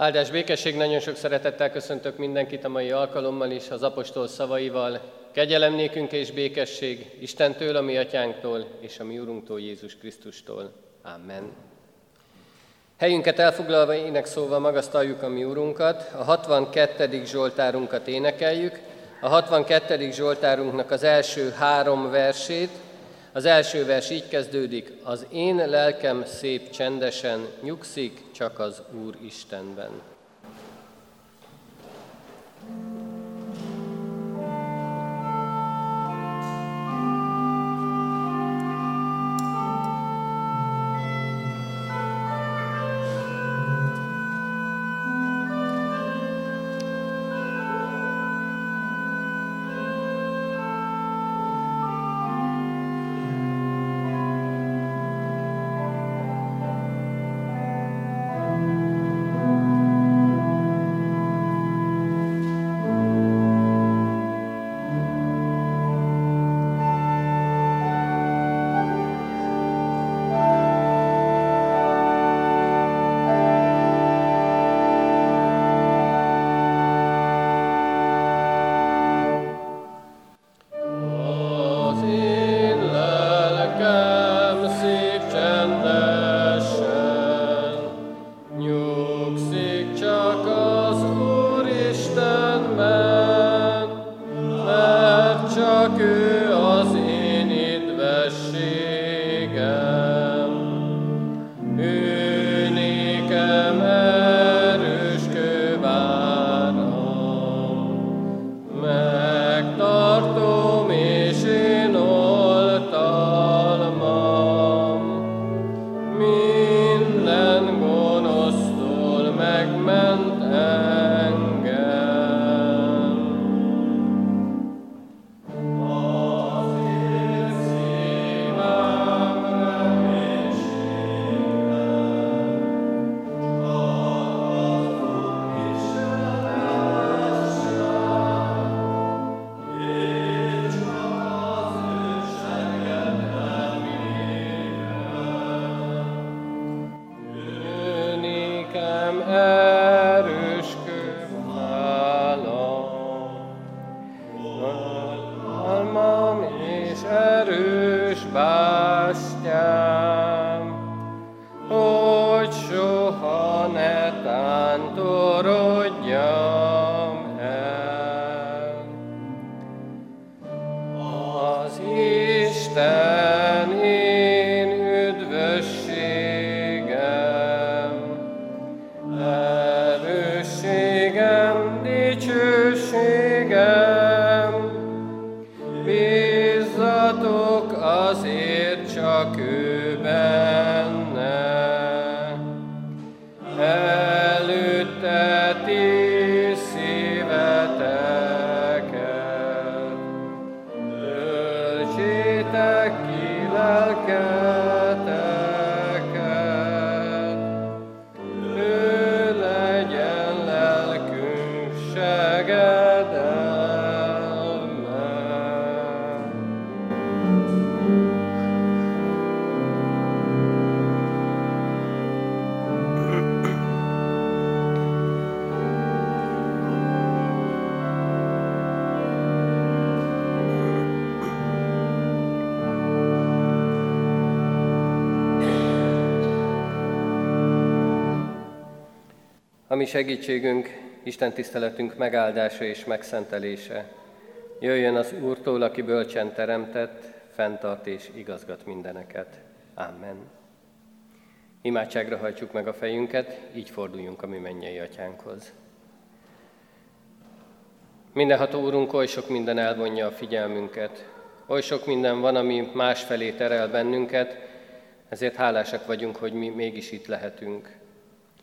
Áldás békesség, nagyon sok szeretettel köszöntök mindenkit a mai alkalommal is, az apostol szavaival. Kegyelem nékünk és békesség Istentől, a mi atyánktól és a mi Urunktól, Jézus Krisztustól. Amen. Helyünket elfoglalva ének szóval magasztaljuk a mi Urunkat, a 62. Zsoltárunkat énekeljük, a 62. Zsoltárunknak az első három versét, az első vers így kezdődik, az én lelkem szép csendesen nyugszik csak az Úr Istenben. lelki lelkem. Mi segítségünk, Isten tiszteletünk megáldása és megszentelése. Jöjjön az Úrtól, aki bölcsen teremtett, fenntart és igazgat mindeneket. Amen. Imádságra hajtsuk meg a fejünket, így forduljunk a mi mennyei atyánkhoz. Mindenható Úrunk, oly sok minden elvonja a figyelmünket, oly sok minden van, ami másfelé terel bennünket, ezért hálásak vagyunk, hogy mi mégis itt lehetünk.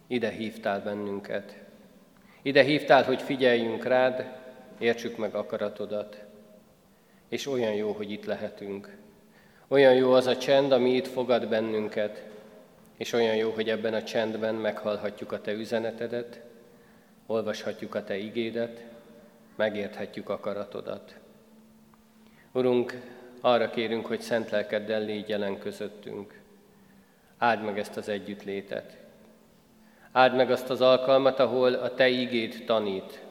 Ide hívtál bennünket. Ide hívtál, hogy figyeljünk rád, értsük meg akaratodat. És olyan jó, hogy itt lehetünk. Olyan jó az a csend, ami itt fogad bennünket, és olyan jó, hogy ebben a csendben meghallhatjuk a Te üzenetedet, olvashatjuk a Te igédet, megérthetjük akaratodat. Urunk, arra kérünk, hogy szent lelkeddel légy jelen közöttünk. Áld meg ezt az együttlétet, Áld meg azt az alkalmat, ahol a Te ígét tanít,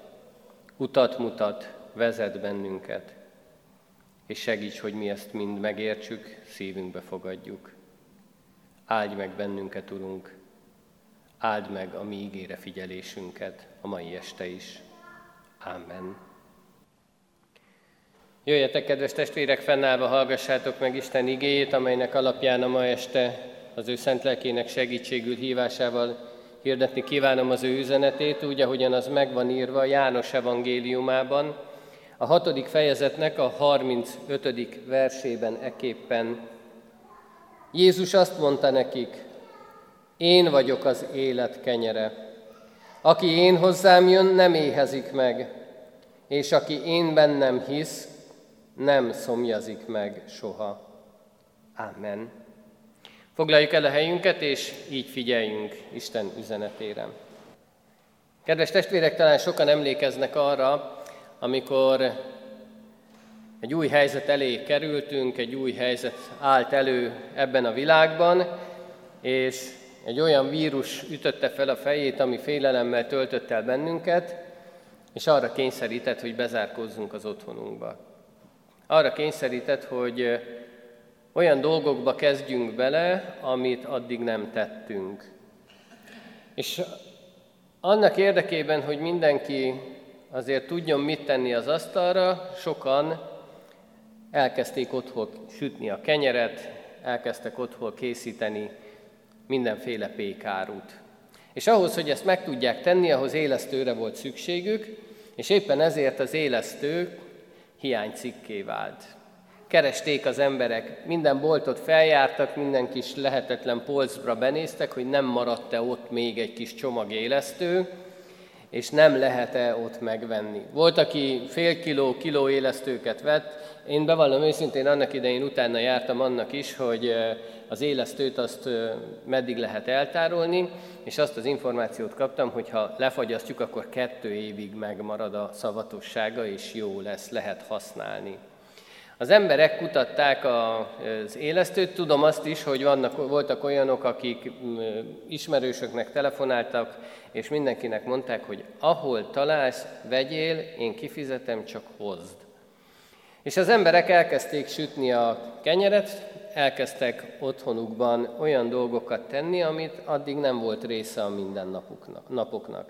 utat mutat, vezet bennünket, és segíts, hogy mi ezt mind megértsük, szívünkbe fogadjuk. Áldj meg bennünket, Urunk, áld meg a mi ígére figyelésünket a mai este is. Amen. Jöjjetek, kedves testvérek, fennállva hallgassátok meg Isten igéjét, amelynek alapján a ma este az ő szent lelkének segítségül hívásával hirdetni kívánom az ő üzenetét, úgy, ahogyan az meg van írva János evangéliumában, a hatodik fejezetnek a 35. versében eképpen. Jézus azt mondta nekik, én vagyok az élet kenyere. Aki én hozzám jön, nem éhezik meg, és aki én bennem hisz, nem szomjazik meg soha. Amen. Foglaljuk el a helyünket, és így figyeljünk Isten üzenetére. Kedves testvérek, talán sokan emlékeznek arra, amikor egy új helyzet elé kerültünk, egy új helyzet állt elő ebben a világban, és egy olyan vírus ütötte fel a fejét, ami félelemmel töltött el bennünket, és arra kényszerített, hogy bezárkózzunk az otthonunkba. Arra kényszerített, hogy olyan dolgokba kezdjünk bele, amit addig nem tettünk. És annak érdekében, hogy mindenki azért tudjon mit tenni az asztalra, sokan elkezdték otthon sütni a kenyeret, elkezdtek otthon készíteni mindenféle pékárút. És ahhoz, hogy ezt meg tudják tenni, ahhoz élesztőre volt szükségük, és éppen ezért az élesztő hiánycikké vált. Keresték az emberek, minden boltot feljártak, minden kis lehetetlen polcra benéztek, hogy nem maradt-e ott még egy kis csomag élesztő, és nem lehet-e ott megvenni. Volt, aki fél kiló, kiló élesztőket vett, én bevallom őszintén, annak idején utána jártam annak is, hogy az élesztőt azt meddig lehet eltárolni, és azt az információt kaptam, hogy ha lefagyasztjuk, akkor kettő évig megmarad a szavatossága, és jó lesz, lehet használni. Az emberek kutatták az élesztőt, tudom azt is, hogy vannak, voltak olyanok, akik ismerősöknek telefonáltak, és mindenkinek mondták, hogy ahol találsz, vegyél, én kifizetem, csak hozd. És az emberek elkezdték sütni a kenyeret, elkezdtek otthonukban olyan dolgokat tenni, amit addig nem volt része a mindennapoknak.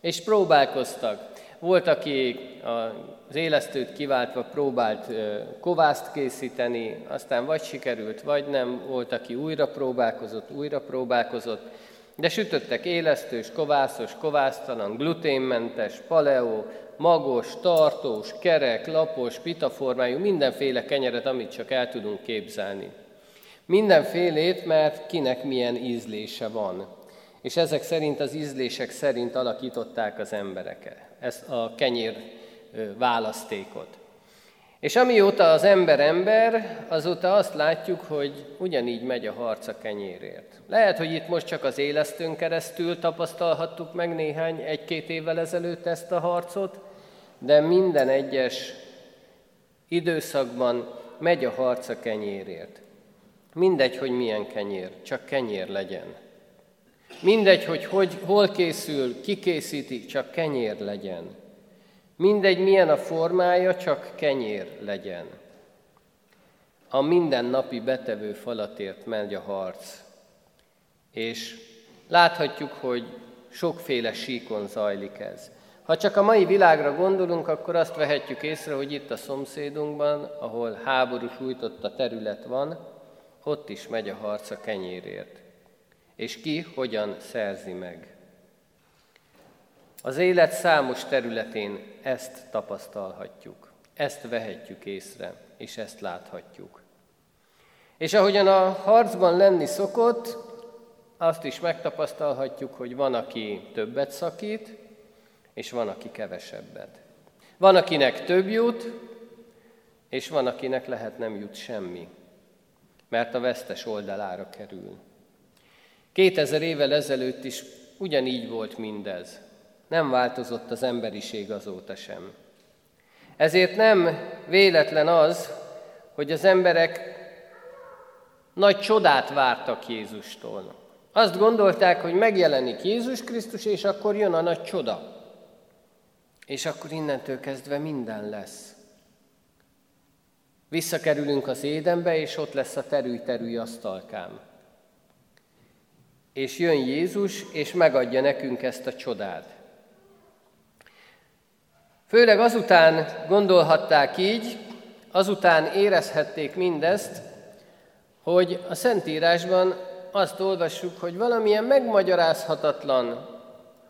És próbálkoztak. Volt, aki az élesztőt kiváltva próbált kovászt készíteni, aztán vagy sikerült, vagy nem. Volt, aki újra próbálkozott, újra próbálkozott, de sütöttek élesztős, kovászos, kovásztalan, gluténmentes, paleo, magos, tartós, kerek, lapos, pitaformájú, mindenféle kenyeret, amit csak el tudunk képzelni. Mindenfélét, mert kinek milyen ízlése van. És ezek szerint az ízlések szerint alakították az emberek ezt a kenyér választékot. És amióta az ember ember, azóta azt látjuk, hogy ugyanígy megy a harc a kenyérért. Lehet, hogy itt most csak az élesztőn keresztül tapasztalhattuk meg néhány, egy-két évvel ezelőtt ezt a harcot, de minden egyes időszakban megy a harc a kenyérért. Mindegy, hogy milyen kenyér, csak kenyér legyen. Mindegy, hogy, hogy hol készül, ki készíti, csak kenyér legyen. Mindegy, milyen a formája, csak kenyér legyen. A mindennapi betevő falatért megy a harc. És láthatjuk, hogy sokféle síkon zajlik ez. Ha csak a mai világra gondolunk, akkor azt vehetjük észre, hogy itt a szomszédunkban, ahol háború sújtotta terület van, ott is megy a harc a kenyérért. És ki hogyan szerzi meg. Az élet számos területén ezt tapasztalhatjuk, ezt vehetjük észre, és ezt láthatjuk. És ahogyan a harcban lenni szokott, azt is megtapasztalhatjuk, hogy van, aki többet szakít, és van, aki kevesebbet. Van, akinek több jut, és van, akinek lehet nem jut semmi, mert a vesztes oldalára kerül. 2000 évvel ezelőtt is ugyanígy volt mindez. Nem változott az emberiség azóta sem. Ezért nem véletlen az, hogy az emberek nagy csodát vártak Jézustól. Azt gondolták, hogy megjelenik Jézus Krisztus, és akkor jön a nagy csoda. És akkor innentől kezdve minden lesz. Visszakerülünk az édenbe, és ott lesz a terű-terű asztalkám. És jön Jézus, és megadja nekünk ezt a csodát. Főleg azután gondolhatták így, azután érezhették mindezt, hogy a Szentírásban azt olvassuk, hogy valamilyen megmagyarázhatatlan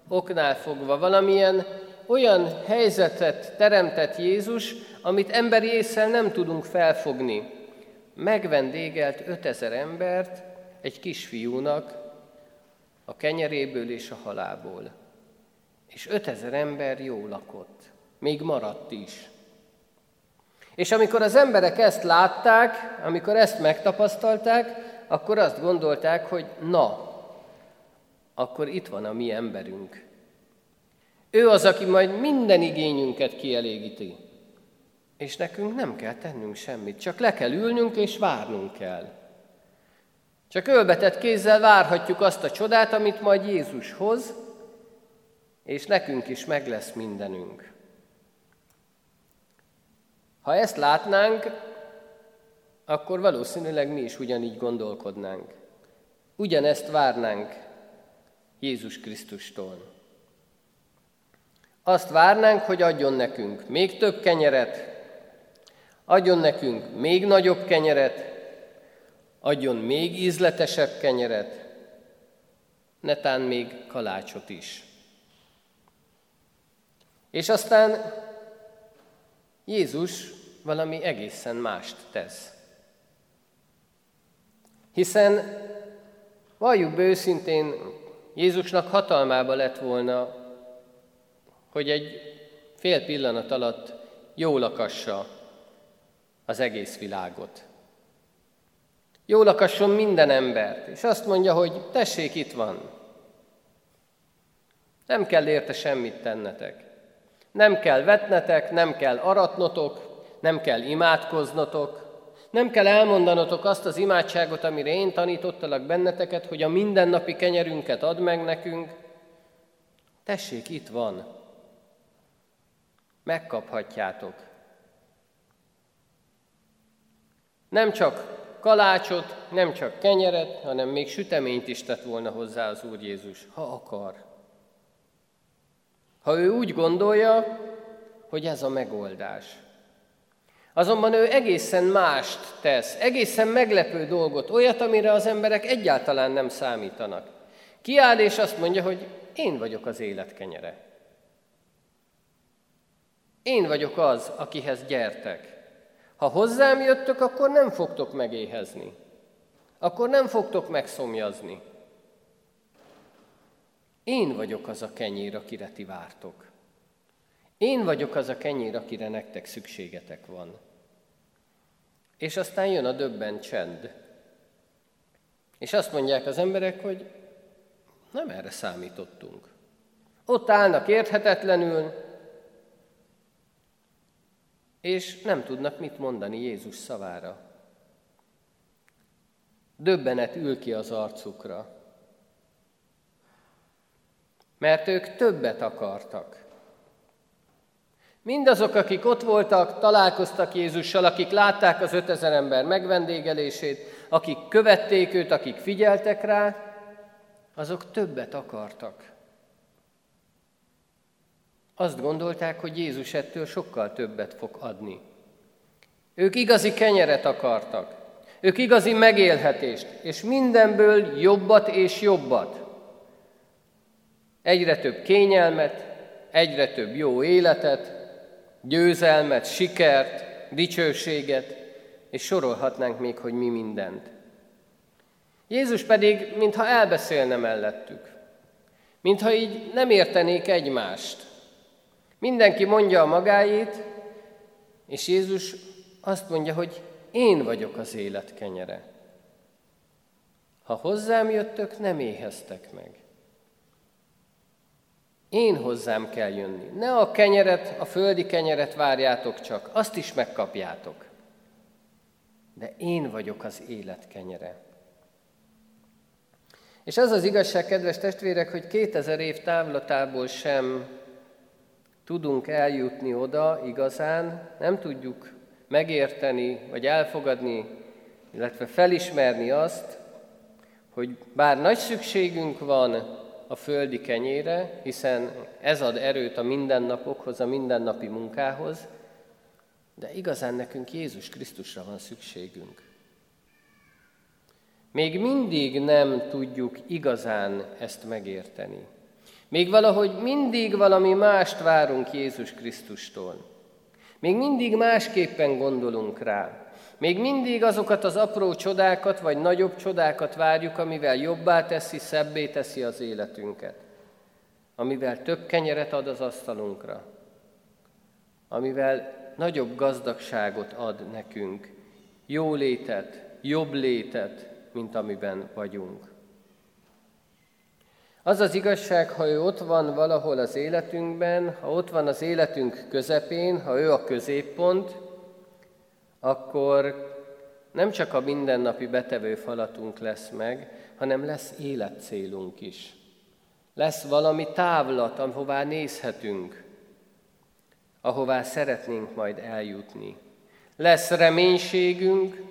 oknál fogva, valamilyen olyan helyzetet teremtett Jézus, amit emberi észsel nem tudunk felfogni. Megvendégelt 5000 embert egy kisfiúnak a kenyeréből és a halából. És 5000 ember jó lakott. Még maradt is. És amikor az emberek ezt látták, amikor ezt megtapasztalták, akkor azt gondolták, hogy na, akkor itt van a mi emberünk. Ő az, aki majd minden igényünket kielégíti. És nekünk nem kell tennünk semmit, csak le kell ülnünk és várnunk kell. Csak ölbetett kézzel várhatjuk azt a csodát, amit majd Jézus hoz, és nekünk is meg lesz mindenünk. Ha ezt látnánk, akkor valószínűleg mi is ugyanígy gondolkodnánk. Ugyanezt várnánk Jézus Krisztustól. Azt várnánk, hogy adjon nekünk még több kenyeret, adjon nekünk még nagyobb kenyeret, adjon még ízletesebb kenyeret, netán még kalácsot is. És aztán Jézus valami egészen mást tesz. Hiszen valljuk be őszintén, Jézusnak hatalmába lett volna, hogy egy fél pillanat alatt jól lakassa az egész világot. Jól lakasson minden embert, és azt mondja, hogy tessék, itt van. Nem kell érte semmit tennetek. Nem kell vetnetek, nem kell aratnotok, nem kell imádkoznotok, nem kell elmondanotok azt az imádságot, amire én tanítottalak benneteket, hogy a mindennapi kenyerünket ad meg nekünk. Tessék, itt van. Megkaphatjátok. Nem csak kalácsot, nem csak kenyeret, hanem még süteményt is tett volna hozzá az Úr Jézus, ha akar. Ha ő úgy gondolja, hogy ez a megoldás. Azonban ő egészen mást tesz, egészen meglepő dolgot, olyat, amire az emberek egyáltalán nem számítanak. Kiáll és azt mondja, hogy én vagyok az élet kenyere. Én vagyok az, akihez gyertek. Ha hozzám jöttök, akkor nem fogtok megéhezni. Akkor nem fogtok megszomjazni. Én vagyok az a kenyér, akire ti vártok. Én vagyok az a kenyér, akire nektek szükségetek van. És aztán jön a döbben csend. És azt mondják az emberek, hogy nem erre számítottunk. Ott állnak érthetetlenül, és nem tudnak mit mondani Jézus szavára. Döbbenet ül ki az arcukra, mert ők többet akartak. Mindazok, akik ott voltak, találkoztak Jézussal, akik látták az ötezer ember megvendégelését, akik követték őt, akik figyeltek rá, azok többet akartak. Azt gondolták, hogy Jézus ettől sokkal többet fog adni. Ők igazi kenyeret akartak, ők igazi megélhetést, és mindenből jobbat és jobbat. Egyre több kényelmet, egyre több jó életet, győzelmet, sikert, dicsőséget, és sorolhatnánk még, hogy mi mindent. Jézus pedig, mintha elbeszélne mellettük, mintha így nem értenék egymást. Mindenki mondja a magáét, és Jézus azt mondja, hogy én vagyok az élet kenyere. Ha hozzám jöttök, nem éheztek meg. Én hozzám kell jönni. Ne a kenyeret, a földi kenyeret várjátok csak, azt is megkapjátok. De én vagyok az élet kenyere. És az az igazság, kedves testvérek, hogy 2000 év távlatából sem tudunk eljutni oda igazán, nem tudjuk megérteni, vagy elfogadni, illetve felismerni azt, hogy bár nagy szükségünk van a földi kenyére, hiszen ez ad erőt a mindennapokhoz, a mindennapi munkához, de igazán nekünk Jézus Krisztusra van szükségünk. Még mindig nem tudjuk igazán ezt megérteni. Még valahogy mindig valami mást várunk Jézus Krisztustól. Még mindig másképpen gondolunk rá. Még mindig azokat az apró csodákat, vagy nagyobb csodákat várjuk, amivel jobbá teszi, szebbé teszi az életünket. Amivel több kenyeret ad az asztalunkra. Amivel nagyobb gazdagságot ad nekünk. Jó létet, jobb létet, mint amiben vagyunk. Az az igazság, ha ő ott van valahol az életünkben, ha ott van az életünk közepén, ha ő a középpont, akkor nem csak a mindennapi betevő falatunk lesz meg, hanem lesz életcélunk is. Lesz valami távlat, ahová nézhetünk, ahová szeretnénk majd eljutni. Lesz reménységünk,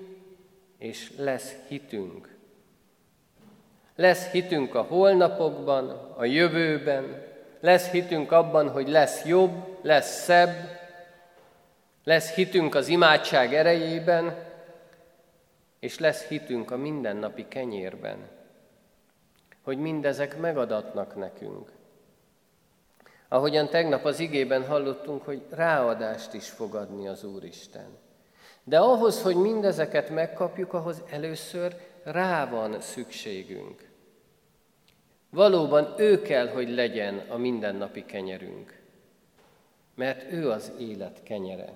és lesz hitünk. Lesz hitünk a holnapokban, a jövőben, lesz hitünk abban, hogy lesz jobb, lesz szebb, lesz hitünk az imádság erejében, és lesz hitünk a mindennapi kenyérben, hogy mindezek megadatnak nekünk. Ahogyan tegnap az igében hallottunk, hogy ráadást is fogadni az Úristen. De ahhoz, hogy mindezeket megkapjuk, ahhoz először rá van szükségünk. Valóban ő kell, hogy legyen a mindennapi kenyerünk, mert ő az élet kenyere.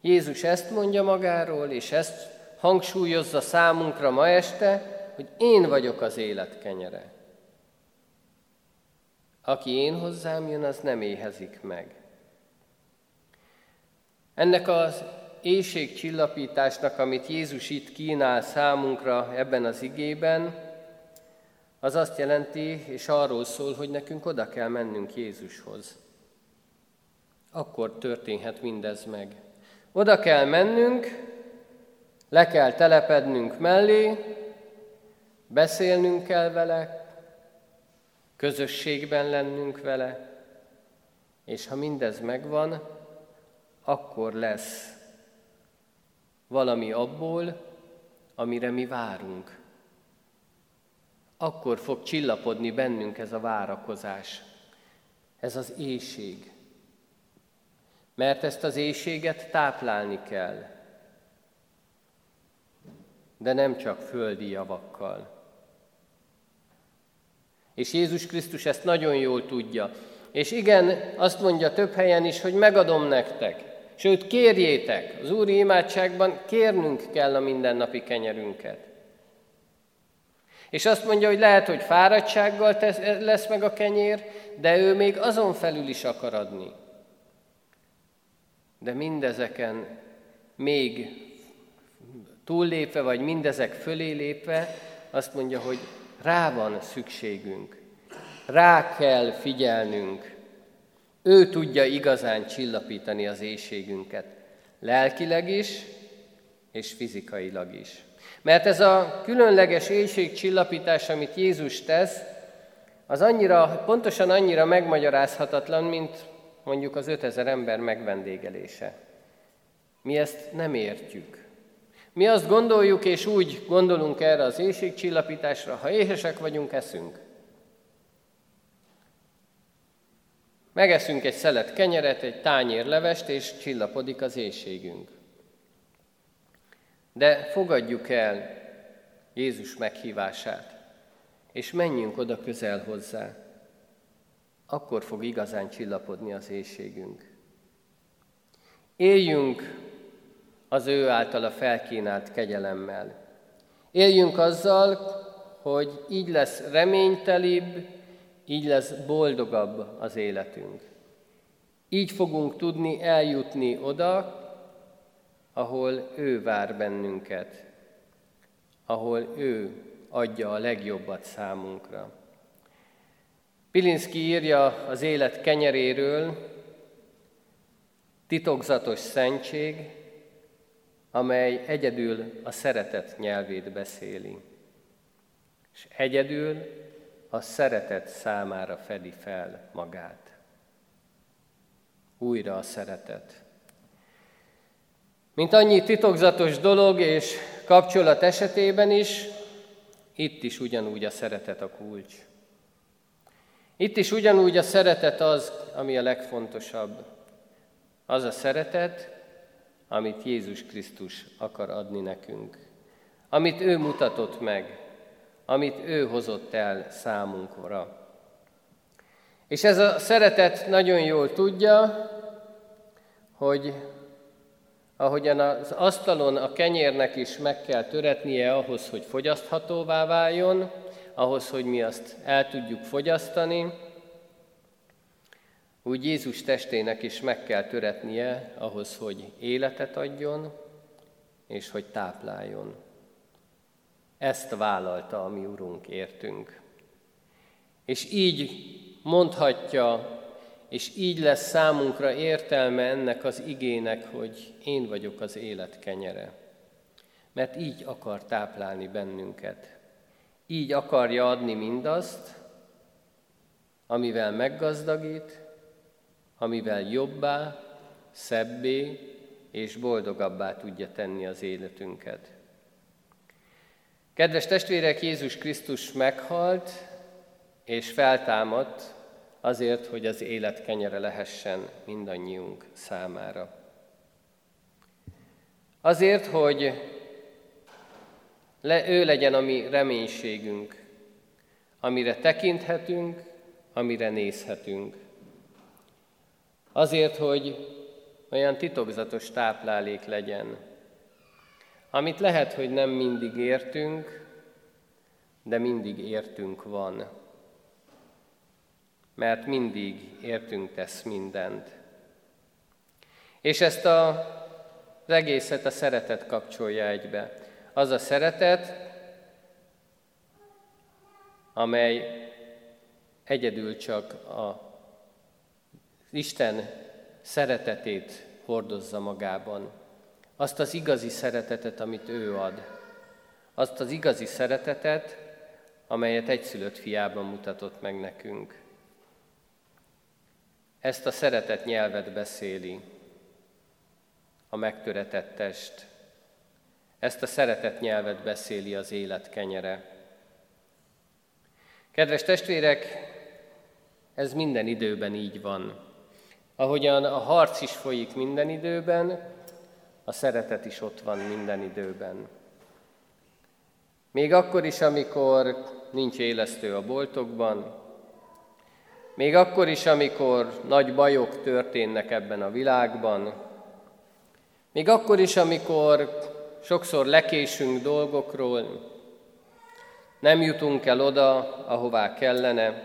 Jézus ezt mondja magáról, és ezt hangsúlyozza számunkra ma este, hogy én vagyok az élet kenyere. Aki én hozzám jön, az nem éhezik meg. Ennek az éjségcsillapításnak, amit Jézus itt kínál számunkra ebben az igében, az azt jelenti, és arról szól, hogy nekünk oda kell mennünk Jézushoz. Akkor történhet mindez meg. Oda kell mennünk, le kell telepednünk mellé, beszélnünk kell vele, közösségben lennünk vele, és ha mindez megvan, akkor lesz valami abból, amire mi várunk akkor fog csillapodni bennünk ez a várakozás, ez az éjség. Mert ezt az éjséget táplálni kell, de nem csak földi javakkal. És Jézus Krisztus ezt nagyon jól tudja. És igen, azt mondja több helyen is, hogy megadom nektek. Sőt, kérjétek, az Úri imádságban kérnünk kell a mindennapi kenyerünket. És azt mondja, hogy lehet, hogy fáradtsággal lesz meg a kenyér, de ő még azon felül is akar adni. De mindezeken még túllépve, vagy mindezek fölé lépve, azt mondja, hogy rá van szükségünk. Rá kell figyelnünk. Ő tudja igazán csillapítani az éjségünket. Lelkileg is, és fizikailag is. Mert ez a különleges éjségcsillapítás, amit Jézus tesz, az annyira, pontosan annyira megmagyarázhatatlan, mint mondjuk az 5000 ember megvendégelése. Mi ezt nem értjük. Mi azt gondoljuk, és úgy gondolunk erre az éjségcsillapításra, ha éhesek vagyunk, eszünk. Megeszünk egy szelet kenyeret, egy tányér levest, és csillapodik az éjségünk. De fogadjuk el Jézus meghívását, és menjünk oda közel hozzá. Akkor fog igazán csillapodni az éjségünk. Éljünk az ő általa felkínált kegyelemmel. Éljünk azzal, hogy így lesz reménytelibb, így lesz boldogabb az életünk. Így fogunk tudni eljutni oda, ahol ő vár bennünket, ahol ő adja a legjobbat számunkra. Pilinszki írja az élet kenyeréről, titokzatos szentség, amely egyedül a szeretet nyelvét beszéli, és egyedül a szeretet számára fedi fel magát. Újra a szeretet. Mint annyi titokzatos dolog és kapcsolat esetében is, itt is ugyanúgy a szeretet a kulcs. Itt is ugyanúgy a szeretet az, ami a legfontosabb. Az a szeretet, amit Jézus Krisztus akar adni nekünk. Amit ő mutatott meg, amit ő hozott el számunkra. És ez a szeretet nagyon jól tudja, hogy ahogyan az asztalon a kenyérnek is meg kell töretnie ahhoz, hogy fogyaszthatóvá váljon, ahhoz, hogy mi azt el tudjuk fogyasztani, úgy Jézus testének is meg kell töretnie ahhoz, hogy életet adjon, és hogy tápláljon. Ezt vállalta a mi Urunk értünk. És így mondhatja, és így lesz számunkra értelme ennek az igének, hogy én vagyok az élet kenyere. Mert így akar táplálni bennünket. Így akarja adni mindazt, amivel meggazdagít, amivel jobbá, szebbé és boldogabbá tudja tenni az életünket. Kedves testvérek, Jézus Krisztus meghalt és feltámadt azért, hogy az élet kenyere lehessen mindannyiunk számára. Azért, hogy le, ő legyen a mi reménységünk, amire tekinthetünk, amire nézhetünk. Azért, hogy olyan titokzatos táplálék legyen, amit lehet, hogy nem mindig értünk, de mindig értünk van. Mert mindig értünk tesz mindent. És ezt a, az egészet a szeretet kapcsolja egybe. Az a szeretet, amely egyedül csak a Isten szeretetét hordozza magában. Azt az igazi szeretetet, amit ő ad. Azt az igazi szeretetet, amelyet egyszülött fiában mutatott meg nekünk. Ezt a szeretet nyelvet beszéli a megtöretett test. Ezt a szeretet nyelvet beszéli az élet kenyere. Kedves testvérek, ez minden időben így van. Ahogyan a harc is folyik minden időben, a szeretet is ott van minden időben. Még akkor is, amikor nincs élesztő a boltokban, még akkor is, amikor nagy bajok történnek ebben a világban, még akkor is, amikor sokszor lekésünk dolgokról, nem jutunk el oda, ahová kellene,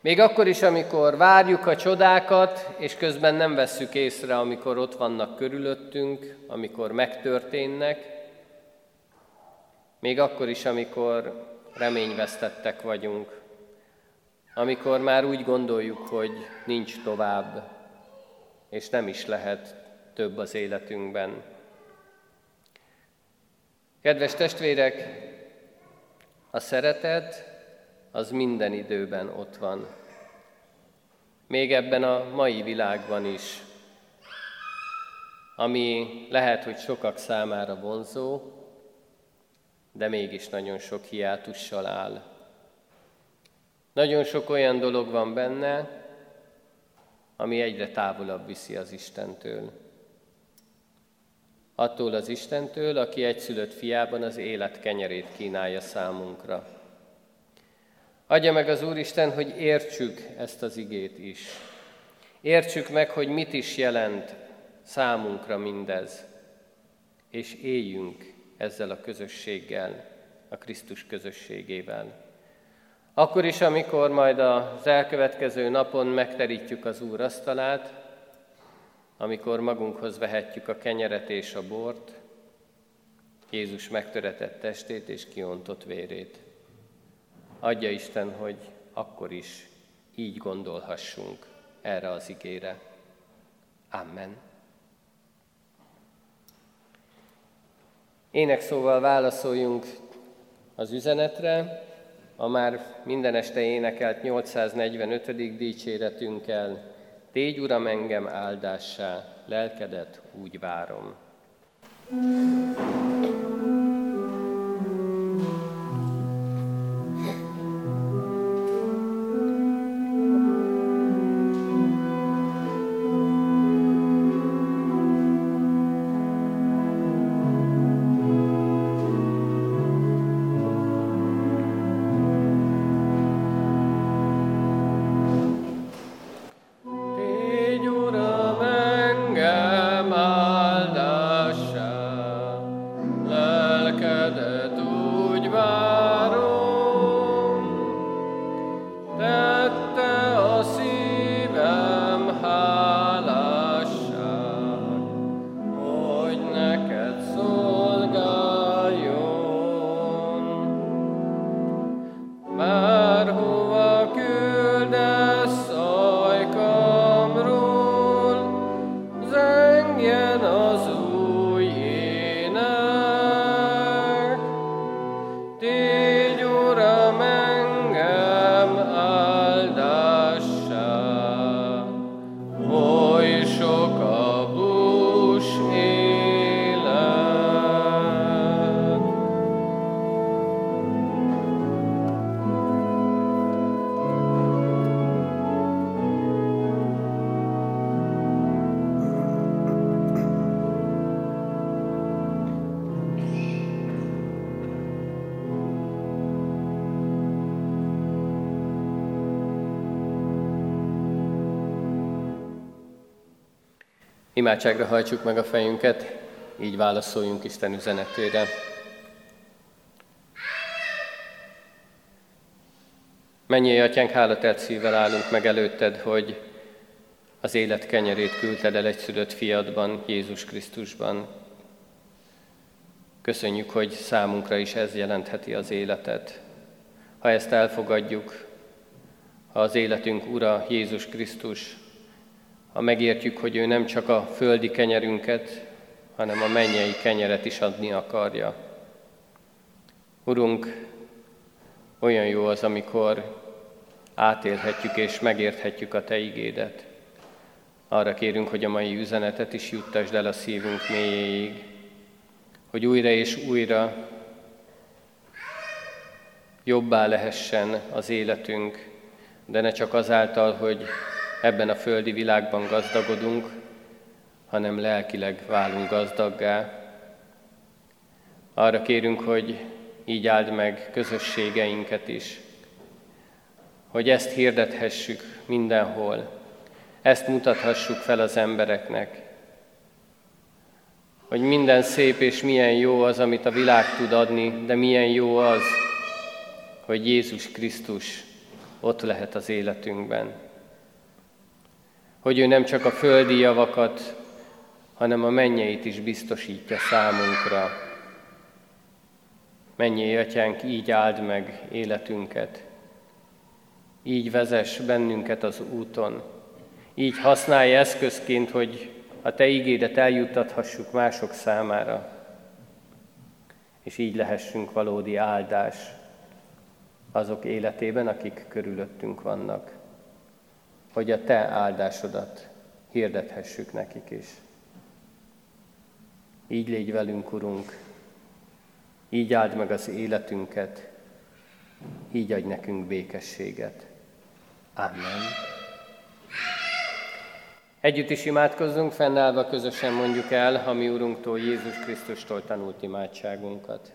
még akkor is, amikor várjuk a csodákat, és közben nem vesszük észre, amikor ott vannak körülöttünk, amikor megtörténnek, még akkor is, amikor reményvesztettek vagyunk, amikor már úgy gondoljuk, hogy nincs tovább, és nem is lehet több az életünkben. Kedves testvérek, a szeretet az minden időben ott van. Még ebben a mai világban is, ami lehet, hogy sokak számára vonzó, de mégis nagyon sok hiátussal áll. Nagyon sok olyan dolog van benne, ami egyre távolabb viszi az Istentől. Attól az Istentől, aki egyszülött fiában az élet kenyerét kínálja számunkra. Adja meg az Úristen, hogy értsük ezt az igét is. Értsük meg, hogy mit is jelent számunkra mindez, és éljünk ezzel a közösséggel, a Krisztus közösségével. Akkor is, amikor majd az elkövetkező napon megterítjük az Úr asztalát, amikor magunkhoz vehetjük a kenyeret és a bort, Jézus megtöretett testét és kiontott vérét. Adja Isten, hogy akkor is így gondolhassunk erre az igére. Amen. Ének szóval válaszoljunk az üzenetre, a már minden este énekelt 845. dicséretünkkel. Tégy, Uram, engem áldássá, lelkedet úgy várom. thank Imádságra hajtsuk meg a fejünket, így válaszoljunk Isten üzenetére. Mennyi atyánk, hálatelt szívvel állunk meg előtted, hogy az élet kenyerét küldted el egy szülött fiadban, Jézus Krisztusban. Köszönjük, hogy számunkra is ez jelentheti az életet. Ha ezt elfogadjuk, ha az életünk Ura Jézus Krisztus, ha megértjük, hogy ő nem csak a földi kenyerünket, hanem a mennyei kenyeret is adni akarja. Urunk, olyan jó az, amikor átélhetjük és megérthetjük a Te igédet. Arra kérünk, hogy a mai üzenetet is juttasd el a szívünk mélyéig, hogy újra és újra jobbá lehessen az életünk, de ne csak azáltal, hogy ebben a földi világban gazdagodunk, hanem lelkileg válunk gazdaggá. Arra kérünk, hogy így áld meg közösségeinket is, hogy ezt hirdethessük mindenhol, ezt mutathassuk fel az embereknek, hogy minden szép és milyen jó az, amit a világ tud adni, de milyen jó az, hogy Jézus Krisztus ott lehet az életünkben hogy ő nem csak a földi javakat, hanem a mennyeit is biztosítja számunkra. Mennyi atyánk, így áld meg életünket, így vezess bennünket az úton, így használj eszközként, hogy a Te igédet eljuttathassuk mások számára, és így lehessünk valódi áldás azok életében, akik körülöttünk vannak hogy a Te áldásodat hirdethessük nekik is. Így légy velünk, Urunk, így áld meg az életünket, így adj nekünk békességet. Amen. Együtt is imádkozzunk, fennállva közösen mondjuk el a mi Urunktól, Jézus Krisztustól tanult imádságunkat.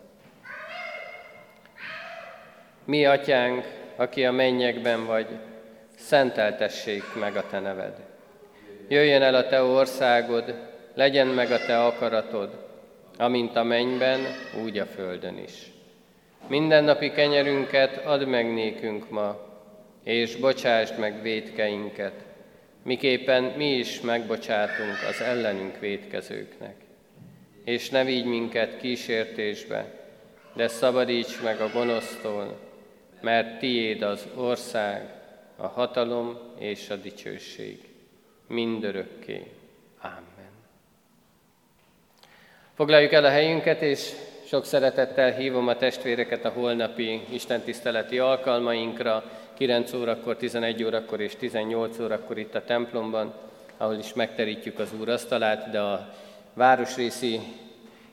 Mi, Atyánk, aki a mennyekben vagy, szenteltessék meg a Te neved. Jöjjön el a Te országod, legyen meg a Te akaratod, amint a mennyben, úgy a földön is. Mindennapi kenyerünket add meg nékünk ma, és bocsásd meg védkeinket, miképpen mi is megbocsátunk az ellenünk védkezőknek. és ne vigy minket kísértésbe, de szabadíts meg a gonosztól, mert tiéd az ország, a hatalom és a dicsőség, mindörökké. Amen. Foglaljuk el a helyünket, és sok szeretettel hívom a testvéreket a holnapi istentiszteleti alkalmainkra, 9 órakor, 11 órakor és 18 órakor itt a templomban, ahol is megterítjük az Úr asztalát, de a városrészi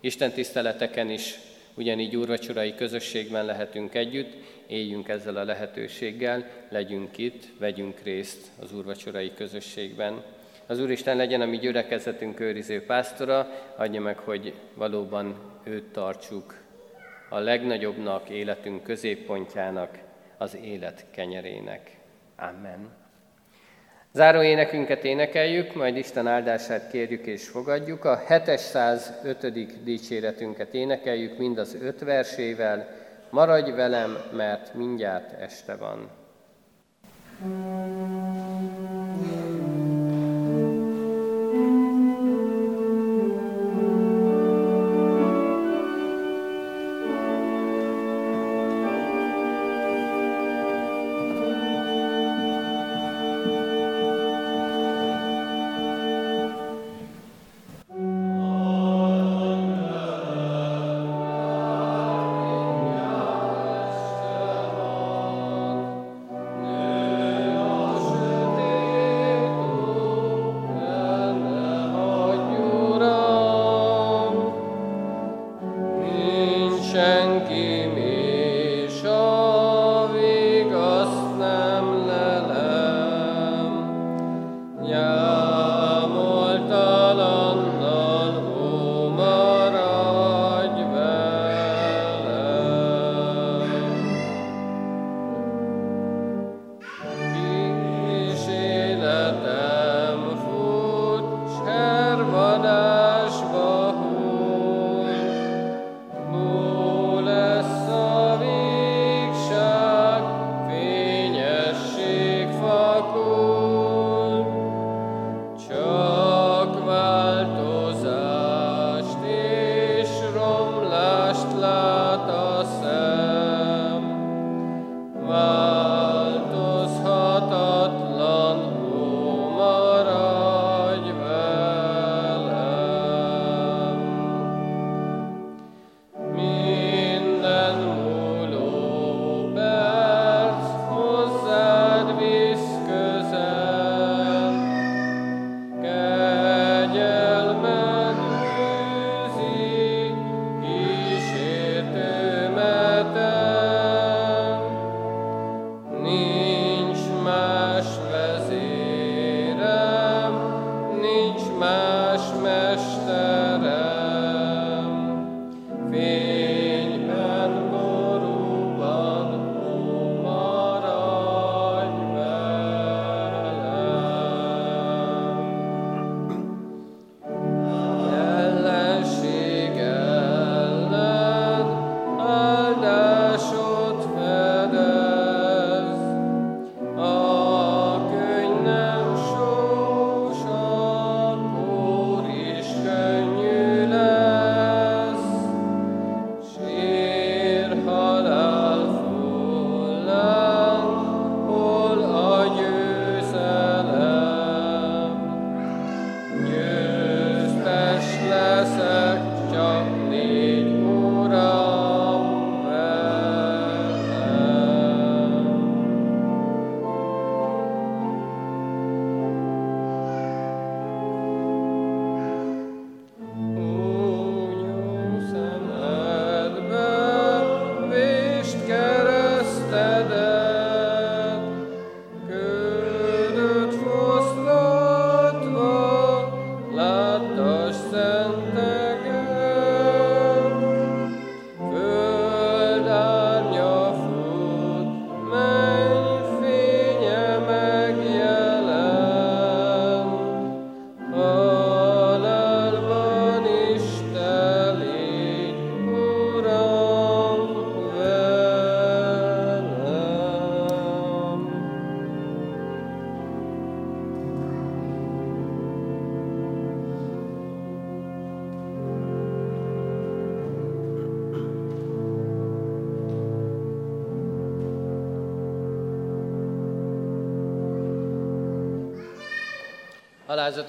istentiszteleteken is ugyanígy úrvacsorai közösségben lehetünk együtt, éljünk ezzel a lehetőséggel, legyünk itt, vegyünk részt az úrvacsorai közösségben. Az Úristen legyen a mi gyülekezetünk őriző pásztora, adja meg, hogy valóban őt tartsuk a legnagyobbnak, életünk középpontjának, az élet kenyerének. Amen. Záró énekünket énekeljük, majd Isten áldását kérjük és fogadjuk. A 705. dicséretünket énekeljük mind az öt versével. Maradj velem, mert mindjárt este van. thank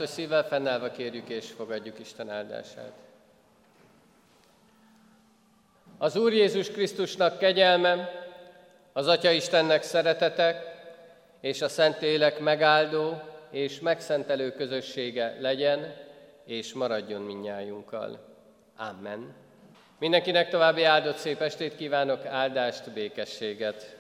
Alázatos szívvel fennállva kérjük és fogadjuk Isten áldását. Az Úr Jézus Krisztusnak kegyelme, az Atya Istennek szeretetek és a Szentlélek megáldó és megszentelő közössége legyen és maradjon minnyájunkkal. Amen. Mindenkinek további áldott szép estét kívánok, áldást, békességet.